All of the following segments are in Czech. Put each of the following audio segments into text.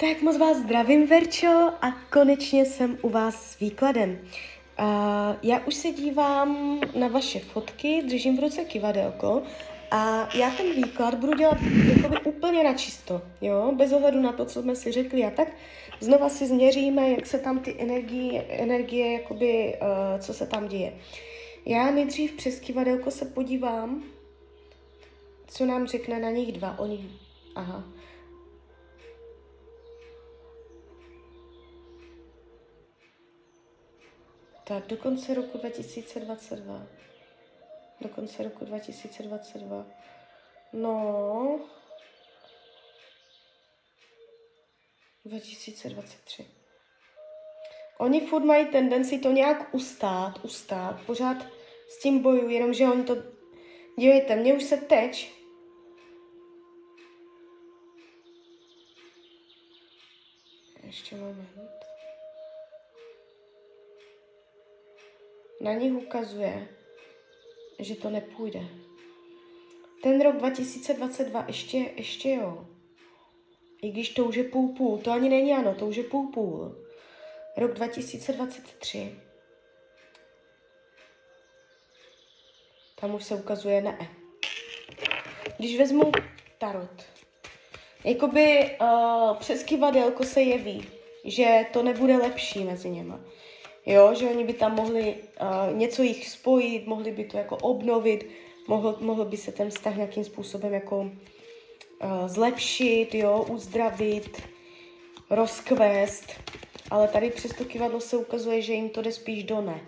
Tak moc vás zdravím, Verčo, a konečně jsem u vás s výkladem. Uh, já už se dívám na vaše fotky, držím v ruce kivadelko a já ten výklad budu dělat jakoby úplně na čisto, jo, bez ohledu na to, co jsme si řekli a tak. Znova si změříme, jak se tam ty energie, energie jakoby, uh, co se tam děje. Já nejdřív přes kivadelko se podívám, co nám řekne na nich dva, oni, aha, Tak do konce roku 2022. Do konce roku 2022. No. 2023. Oni furt mají tendenci to nějak ustát, ustát, pořád s tím bojují, jenomže oni to... Dívejte, mě už se teď ještě moment. Na nich ukazuje, že to nepůjde. Ten rok 2022 ještě, ještě jo. I když to už je půl půl, to ani není ano, to už je půl půl. Rok 2023. Tam už se ukazuje ne. Když vezmu tarot, jakoby uh, přes kivadelko se jeví, že to nebude lepší mezi něma. Jo, že oni by tam mohli uh, něco jich spojit, mohli by to jako obnovit, mohl, mohl by se ten vztah nějakým způsobem jako uh, zlepšit, jo, uzdravit, rozkvést, ale tady přes to kivadlo se ukazuje, že jim to jde spíš do ne.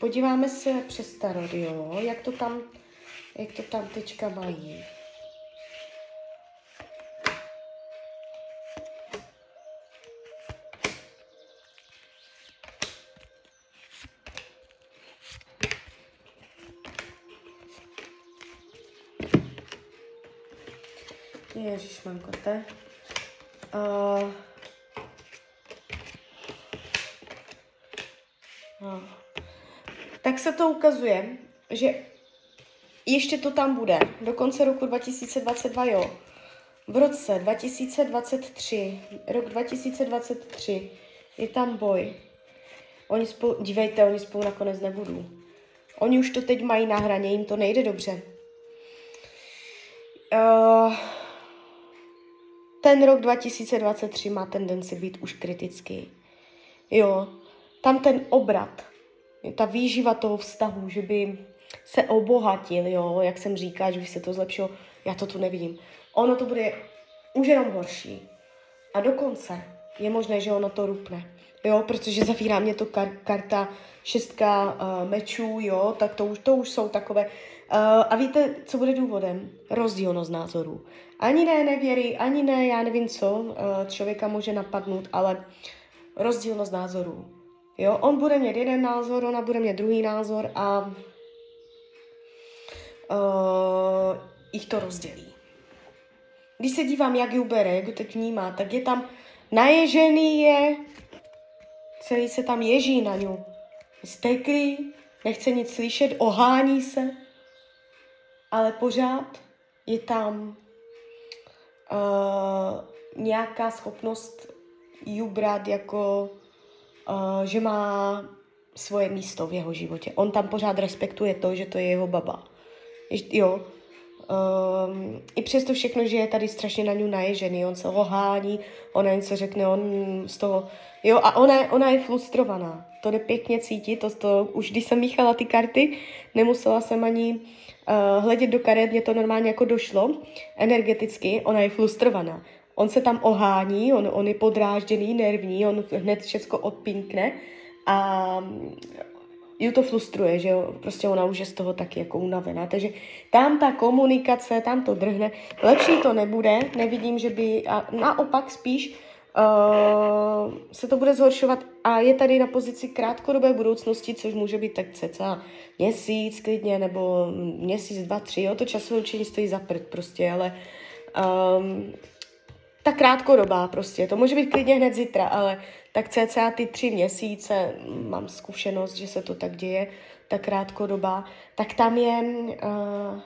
Podíváme se přes tarot, jo, jak to tam, jak to tam teďka mají. Ježíš, mám kote. Uh, no. Tak se to ukazuje, že ještě to tam bude. Do konce roku 2022, jo. V roce 2023, rok 2023, je tam boj. Oni spolu, dívejte, oni spolu nakonec nebudou. Oni už to teď mají na hraně, jim to nejde dobře. Uh, ten rok 2023 má tendenci být už kritický. Jo, tam ten obrat, ta výživa toho vztahu, že by se obohatil, jo, jak jsem říká, že by se to zlepšilo, já to tu nevidím. Ono to bude už jenom horší. A dokonce je možné, že ono to rupne. Jo, protože zavírá mě to kar- karta šestka uh, mečů, jo, tak to už, to už jsou takové. Uh, a víte, co bude důvodem? Rozdílnost názorů. Ani ne nevěry, ani ne, já nevím co, uh, člověka může napadnout, ale rozdílnost názorů. Jo, on bude mít jeden názor, ona bude mít druhý názor a uh, jich to rozdělí. Když se dívám, jak ji bere, jak ji teď vnímá, tak je tam naježený je, celý se tam ježí na ňu. Steklý, nechce nic slyšet, ohání se, ale pořád je tam uh, nějaká schopnost ju brát jako, uh, že má svoje místo v jeho životě. On tam pořád respektuje to, že to je jeho baba. Jo, Um, I přesto všechno, že je tady strašně na ňu naježený, on se ohání, ona něco řekne, on z toho, jo, a ona, ona je frustrovaná. To jde pěkně cítit, to, to už když jsem míchala ty karty, nemusela jsem ani uh, hledět do karet, mě to normálně jako došlo, energeticky, ona je frustrovaná. On se tam ohání, on, on je podrážděný, nervní, on hned všechno odpinkne a ju to frustruje, že jo, prostě ona už je z toho taky jako unavená, takže tam ta komunikace, tam to drhne, lepší to nebude, nevidím, že by, a naopak spíš uh, se to bude zhoršovat a je tady na pozici krátkodobé budoucnosti, což může být tak cca měsíc klidně, nebo měsíc, dva, tři, jo, to časové učení stojí za prd prostě, ale um, ta krátkodobá prostě, to může být klidně hned zítra, ale tak cca ty tři měsíce, mám zkušenost, že se to tak děje, ta krátkodobá, tak tam je uh,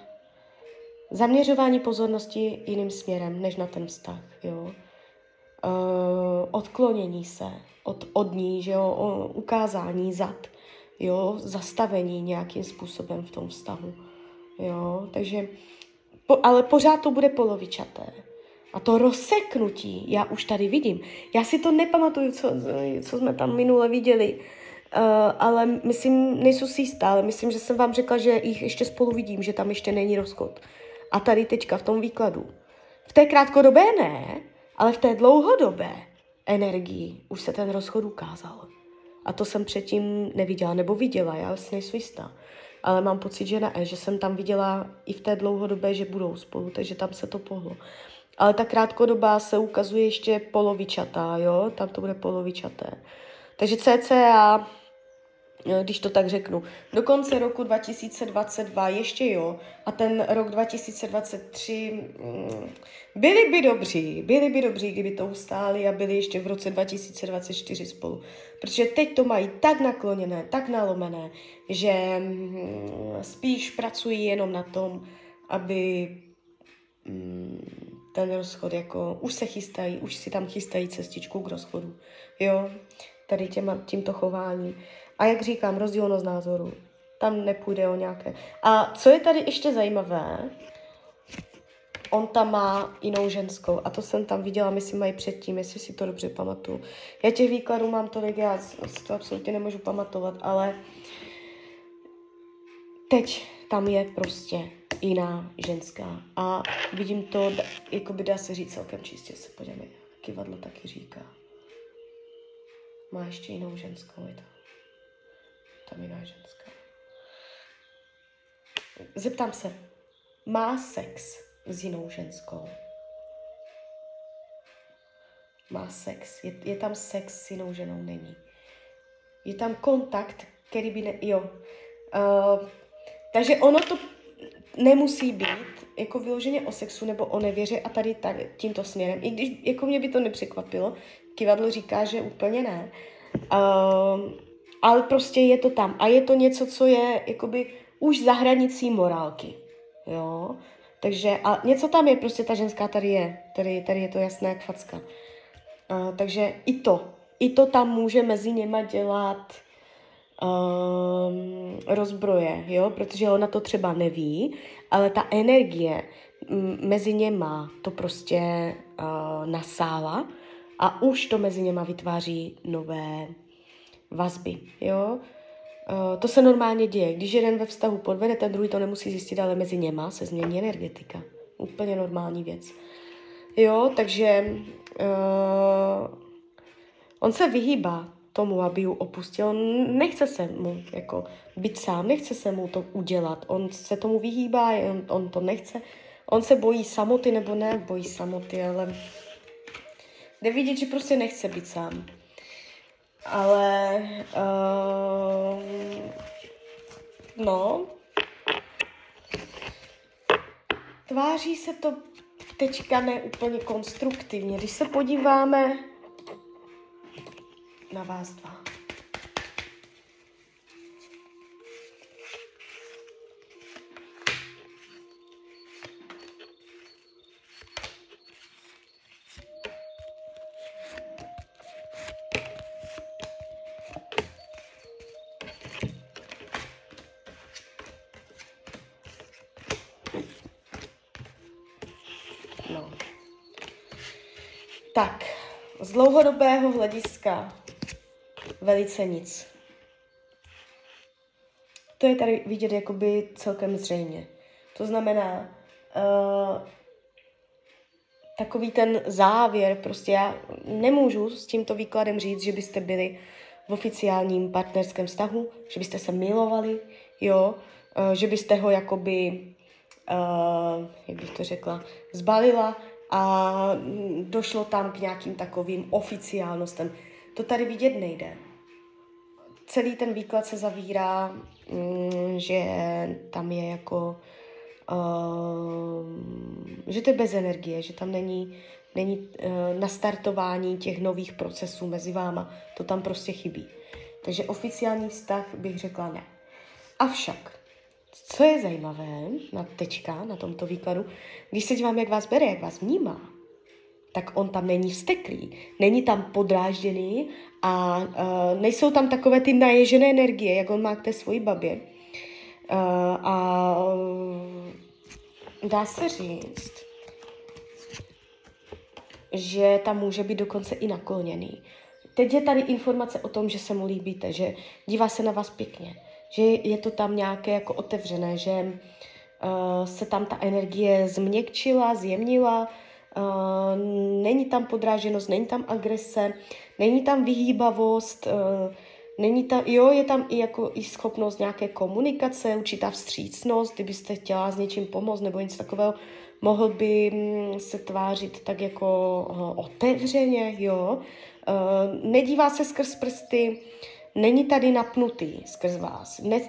zaměřování pozornosti jiným směrem, než na ten vztah, jo. Uh, odklonění se od, od ní, že jo, ukázání zad, jo, zastavení nějakým způsobem v tom vztahu, jo, takže, po, ale pořád to bude polovičaté. A to rozseknutí, já už tady vidím. Já si to nepamatuju, co, co jsme tam minule viděli, uh, ale myslím, nejsou si jistá, ale myslím, že jsem vám řekla, že jich ještě spolu vidím, že tam ještě není rozchod. A tady teďka v tom výkladu. V té krátkodobé ne, ale v té dlouhodobé energii už se ten rozchod ukázal. A to jsem předtím neviděla, nebo viděla, já si nejsem jistá. Ale mám pocit, že ne, že jsem tam viděla i v té dlouhodobé, že budou spolu, takže tam se to pohlo. Ale ta krátkodobá se ukazuje ještě polovičatá, jo, tam to bude polovičaté. Takže cca když to tak řeknu. Do konce roku 2022 ještě jo, a ten rok 2023 mm, byli by dobří, byli by dobří, kdyby to ustáli a byli ještě v roce 2024 spolu. Protože teď to mají tak nakloněné, tak nalomené, že mm, spíš pracují jenom na tom, aby mm, ten rozchod jako, už se chystají, už si tam chystají cestičku k rozchodu, jo, tady těma, tímto chováním. A jak říkám, rozdílnost názoru. Tam nepůjde o nějaké. A co je tady ještě zajímavé, on tam má jinou ženskou a to jsem tam viděla, myslím, mají předtím, jestli si to dobře pamatuju. Já těch výkladů mám tolik, já si to absolutně nemůžu pamatovat, ale teď tam je prostě jiná ženská a vidím to, jako by dá se říct celkem čistě, se podívejme, kivadlo taky říká. Má ještě jinou ženskou, je to tam jiná ženská. Zeptám se, má sex s jinou ženskou? Má sex. Je, je tam sex s jinou ženou? Není. Je tam kontakt, který by ne... Jo. Uh, takže ono to nemusí být jako vyloženě o sexu nebo o nevěře a tady, tady tímto směrem. I když jako mě by to nepřekvapilo, kivadlo říká, že úplně ne. Uh, ale prostě je to tam. A je to něco, co je jakoby už za hranicí morálky. Jo? Takže a něco tam je, prostě ta ženská tady je. Tady, tady je to jasné jak facka. Uh, takže i to. I to tam může mezi něma dělat um, rozbroje, jo? protože ona to třeba neví, ale ta energie mezi něma to prostě uh, nasála a už to mezi něma vytváří nové vazby, jo. Uh, to se normálně děje. Když jeden ve vztahu podvede, ten druhý to nemusí zjistit, ale mezi něma se změní energetika. Úplně normální věc. Jo, takže uh, on se vyhýbá tomu, aby ju opustil. On nechce se mu jako být sám, nechce se mu to udělat. On se tomu vyhýbá, on, on to nechce. On se bojí samoty, nebo ne, bojí samoty, ale jde vidět, že prostě nechce být sám ale uh, no, tváří se to teďka ne úplně konstruktivně. Když se podíváme na vás dva. Z dlouhodobého hlediska velice nic. To je tady vidět jakoby celkem zřejmě. To znamená, uh, takový ten závěr, prostě já nemůžu s tímto výkladem říct, že byste byli v oficiálním partnerském vztahu, že byste se milovali, jo, uh, že byste ho jakoby, uh, jak bych to řekla, zbalila, a došlo tam k nějakým takovým oficiálnostem. To tady vidět nejde. Celý ten výklad se zavírá, mm, že tam je jako, uh, že to je bez energie, že tam není, není uh, nastartování těch nových procesů mezi váma. To tam prostě chybí. Takže oficiální vztah bych řekla ne. Avšak co je zajímavé na tečka, na tomto výkladu, když se dívám, jak vás bere, jak vás vnímá, tak on tam není vzteklý, není tam podrážděný a uh, nejsou tam takové ty naježené energie, jak on má k té svojí babě. Uh, a uh, dá se říct, že tam může být dokonce i nakloněný. Teď je tady informace o tom, že se mu líbíte, že dívá se na vás pěkně, že je to tam nějaké jako otevřené, že uh, se tam ta energie změkčila, zjemnila, uh, není tam podráženost, není tam agrese, není tam vyhýbavost, uh, není tam, jo, je tam i jako i schopnost nějaké komunikace, určitá vstřícnost, kdybyste chtěla s něčím pomoct nebo něco takového, mohl by mm, se tvářit tak jako otevřeně, jo, nedívá se skrz prsty, není tady napnutý skrz vás, ne,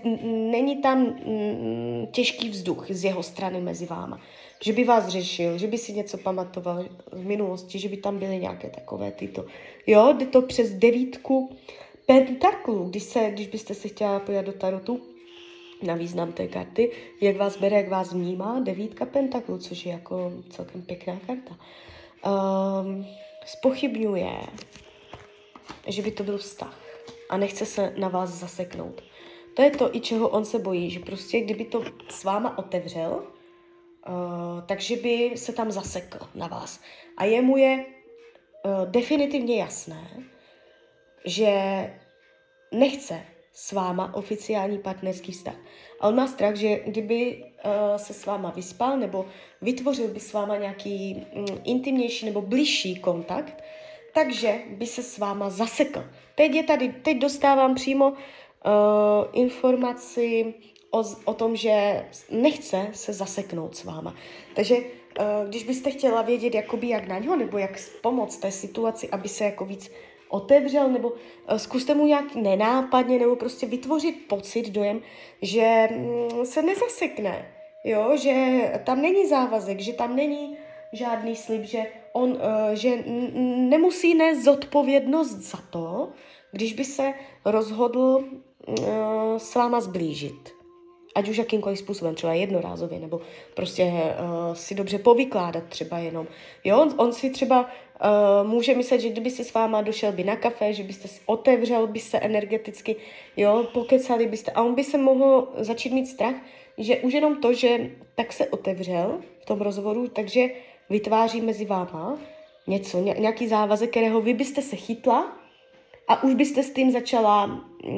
není tam mm, těžký vzduch z jeho strany mezi váma, že by vás řešil, že by si něco pamatoval v minulosti, že by tam byly nějaké takové tyto. Jo, jde to přes devítku pentaklů, když, se, když byste se chtěla pojat do tarotu, na význam té karty, jak vás bere, jak vás vnímá, devítka pentaklů, což je jako celkem pěkná karta. Um, spochybňuje, že by to byl vztah a nechce se na vás zaseknout. To je to, i čeho on se bojí, že prostě kdyby to s váma otevřel, uh, takže by se tam zasekl na vás. A jemu je uh, definitivně jasné, že nechce s váma oficiální partnerský vztah. A on má strach, že kdyby uh, se s váma vyspal nebo vytvořil by s váma nějaký um, intimnější nebo bližší kontakt, takže by se s váma zasekl. Teď je tady, teď dostávám přímo uh, informaci o, o tom, že nechce se zaseknout s váma. Takže uh, když byste chtěla vědět, jakoby jak na něho, nebo jak pomoct té situaci, aby se jako víc otevřel, nebo uh, zkuste mu nějak nenápadně, nebo prostě vytvořit pocit, dojem, že um, se nezasekne, jo, že tam není závazek, že tam není žádný slib, že on, uh, že nemusí nést zodpovědnost za to, když by se rozhodl uh, s váma zblížit. Ať už jakýmkoliv způsobem, třeba jednorázově, nebo prostě uh, si dobře povykládat třeba jenom. Jo, on, on si třeba uh, může myslet, že kdyby si s váma došel by na kafe, že byste si otevřel by se energeticky, jo, pokecali byste a on by se mohl začít mít strach, že už jenom to, že tak se otevřel v tom rozhovoru, takže vytváří mezi váma něco, nějaký závazek, kterého vy byste se chytla a už byste s tím začala uh,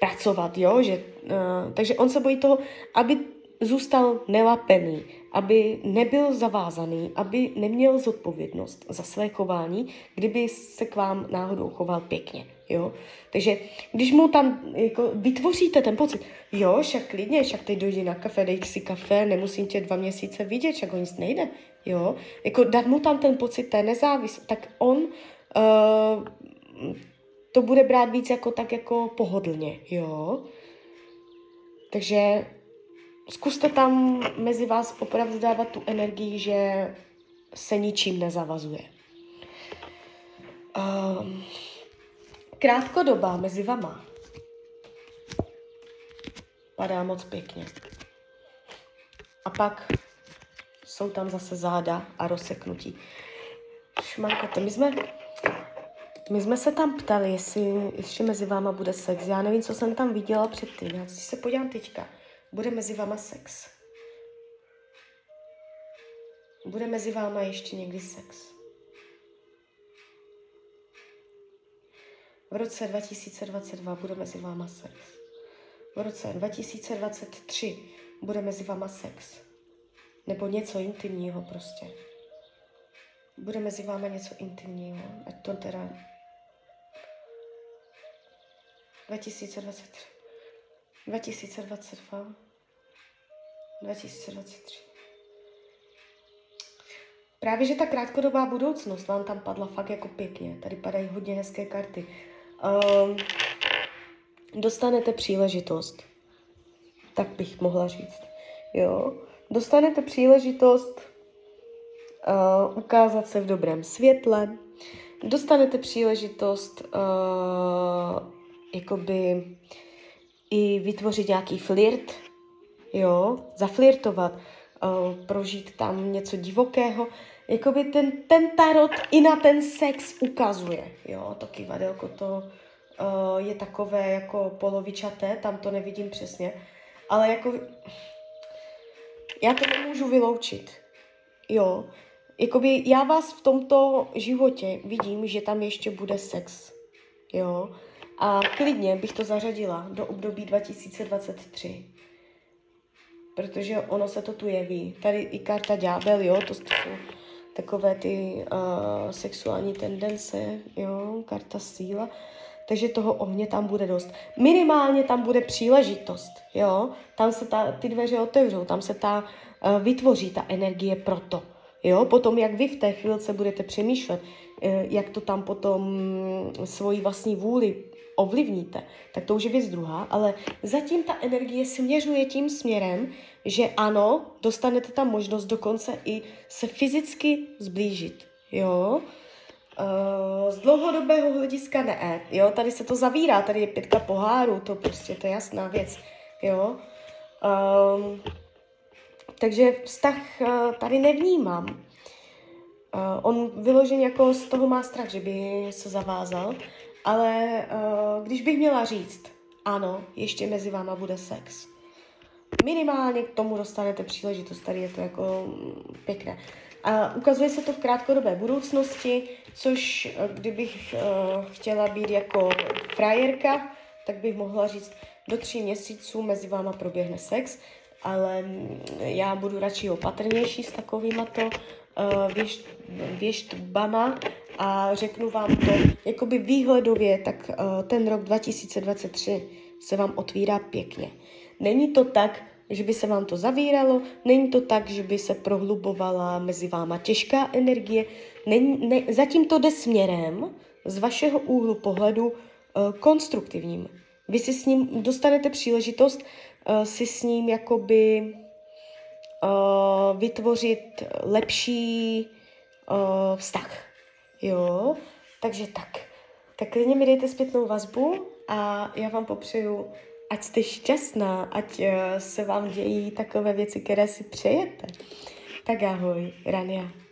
pracovat, jo, že, uh, takže on se bojí toho, aby zůstal nelapený, aby nebyl zavázaný, aby neměl zodpovědnost za své chování, kdyby se k vám náhodou choval pěkně. Jo? Takže když mu tam jako, vytvoříte ten pocit, jo, však klidně, však teď dojdi na kafe, dej si kafe, nemusím tě dva měsíce vidět, však o nic nejde, jo, jako dát mu tam ten pocit té nezávislosti, tak on uh, to bude brát víc jako tak jako pohodlně, jo. Takže zkuste tam mezi vás opravdu dávat tu energii, že se ničím nezavazuje. Um, krátkodoba mezi vama padá moc pěkně. A pak jsou tam zase záda a rozseknutí. Šmankote, my jsme, my jsme se tam ptali, jestli ještě mezi váma bude sex. Já nevím, co jsem tam viděla předtím. Já si se podívám teďka. Bude mezi váma sex. Bude mezi váma ještě někdy sex. V roce 2022 bude mezi váma sex. V roce 2023 bude mezi váma sex. Nebo něco intimního prostě. Bude mezi váma něco intimního. Ať to teda 2023. 2022. 2023. Právě, že ta krátkodobá budoucnost vám tam padla fakt jako pěkně. Tady padají hodně hezké karty. Um, dostanete příležitost. Tak bych mohla říct. Jo. Dostanete příležitost uh, ukázat se v dobrém světle. Dostanete příležitost uh, jakoby i vytvořit nějaký flirt, jo, zaflirtovat, uh, prožít tam něco divokého. Jakoby ten, ten tarot i na ten sex ukazuje, jo, to kivadelko to uh, je takové jako polovičaté, tam to nevidím přesně, ale jako já to nemůžu vyloučit, jo, jakoby já vás v tomto životě vidím, že tam ještě bude sex, jo, a klidně bych to zařadila do období 2023 protože ono se to tu jeví. Tady i karta ďábel, jo, to, jsou takové ty uh, sexuální tendence, jo, karta síla. Takže toho ohně tam bude dost. Minimálně tam bude příležitost, jo. Tam se ta, ty dveře otevřou, tam se ta, uh, vytvoří ta energie pro to. Jo, potom, jak vy v té chvilce budete přemýšlet, uh, jak to tam potom svoji vlastní vůli ovlivníte, tak to už je věc druhá, ale zatím ta energie směřuje tím směrem, že ano, dostanete tam možnost dokonce i se fyzicky zblížit, jo. Uh, z dlouhodobého hlediska ne, jo, tady se to zavírá, tady je pětka poháru, to prostě, to je jasná věc, jo. Um, takže vztah uh, tady nevnímám. Uh, on vyloženě jako z toho má strach, že by se zavázal, ale uh, když bych měla říct, ano, ještě mezi váma bude sex. Minimálně k tomu dostanete příležitost, tady je to jako mm, pěkné. A ukazuje se to v krátkodobé budoucnosti, což eh, kdybych uh, chtěla být jako frajerka, tak bych mohla říct, do tří měsíců mezi váma proběhne sex, ale mm, já budu radši opatrnější s takovýma to uh, věšt, věštbama, a řeknu vám to, jakoby výhledově, tak uh, ten rok 2023 se vám otvírá pěkně. Není to tak, že by se vám to zavíralo, není to tak, že by se prohlubovala mezi váma těžká energie, není, ne, zatím to jde směrem z vašeho úhlu pohledu uh, konstruktivním. Vy si s ním dostanete příležitost uh, si s ním jakoby vytvořit lepší vztah. Jo, takže tak. Tak klidně mi dejte zpětnou vazbu a já vám popřeju, ať jste šťastná, ať uh, se vám dějí takové věci, které si přejete. Tak ahoj, Rania.